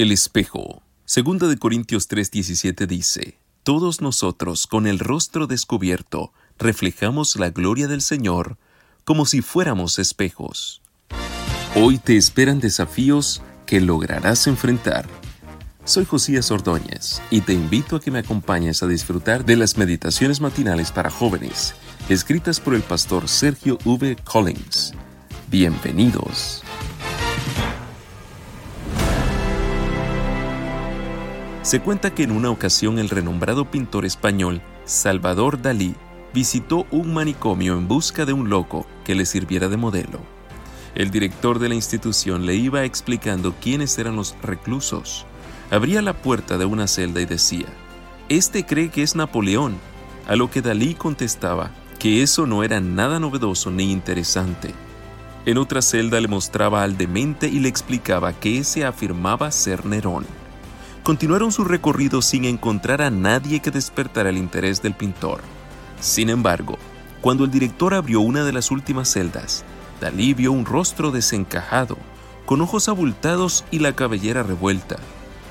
El espejo. Segunda de Corintios 3:17 dice, Todos nosotros, con el rostro descubierto, reflejamos la gloria del Señor como si fuéramos espejos. Hoy te esperan desafíos que lograrás enfrentar. Soy Josías Ordóñez y te invito a que me acompañes a disfrutar de las meditaciones matinales para jóvenes, escritas por el pastor Sergio V. Collins. Bienvenidos. Se cuenta que en una ocasión el renombrado pintor español Salvador Dalí visitó un manicomio en busca de un loco que le sirviera de modelo. El director de la institución le iba explicando quiénes eran los reclusos. Abría la puerta de una celda y decía, Este cree que es Napoleón, a lo que Dalí contestaba que eso no era nada novedoso ni interesante. En otra celda le mostraba al demente y le explicaba que ese afirmaba ser Nerón continuaron su recorrido sin encontrar a nadie que despertara el interés del pintor. Sin embargo, cuando el director abrió una de las últimas celdas, Dalí vio un rostro desencajado, con ojos abultados y la cabellera revuelta.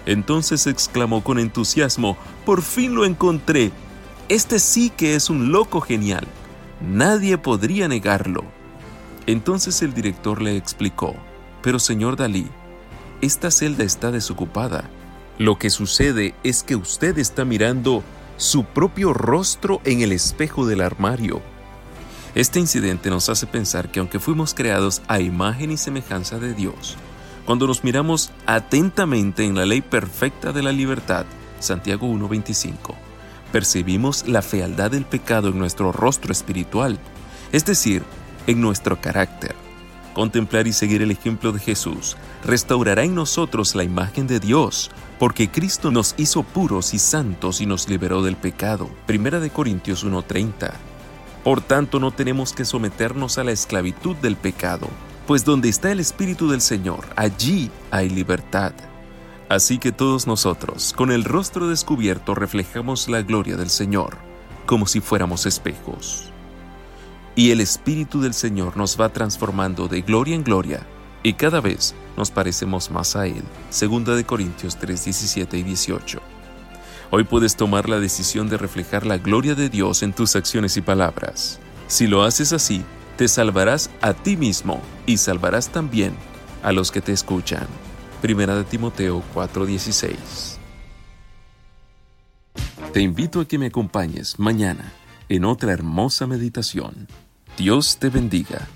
Entonces exclamó con entusiasmo, Por fin lo encontré. Este sí que es un loco genial. Nadie podría negarlo. Entonces el director le explicó, Pero señor Dalí, esta celda está desocupada lo que sucede es que usted está mirando su propio rostro en el espejo del armario. Este incidente nos hace pensar que aunque fuimos creados a imagen y semejanza de Dios, cuando nos miramos atentamente en la ley perfecta de la libertad, Santiago 1.25, percibimos la fealdad del pecado en nuestro rostro espiritual, es decir, en nuestro carácter. Contemplar y seguir el ejemplo de Jesús restaurará en nosotros la imagen de Dios, porque Cristo nos hizo puros y santos y nos liberó del pecado. Primera de Corintios 1:30. Por tanto, no tenemos que someternos a la esclavitud del pecado, pues donde está el Espíritu del Señor, allí hay libertad. Así que todos nosotros, con el rostro descubierto, reflejamos la gloria del Señor, como si fuéramos espejos. Y el Espíritu del Señor nos va transformando de gloria en gloria, y cada vez nos parecemos más a Él. Segunda de Corintios 3, 17 y 18. Hoy puedes tomar la decisión de reflejar la gloria de Dios en tus acciones y palabras. Si lo haces así, te salvarás a ti mismo y salvarás también a los que te escuchan. Primera de Timoteo 4:16. Te invito a que me acompañes mañana en otra hermosa meditación. Dios te bendiga.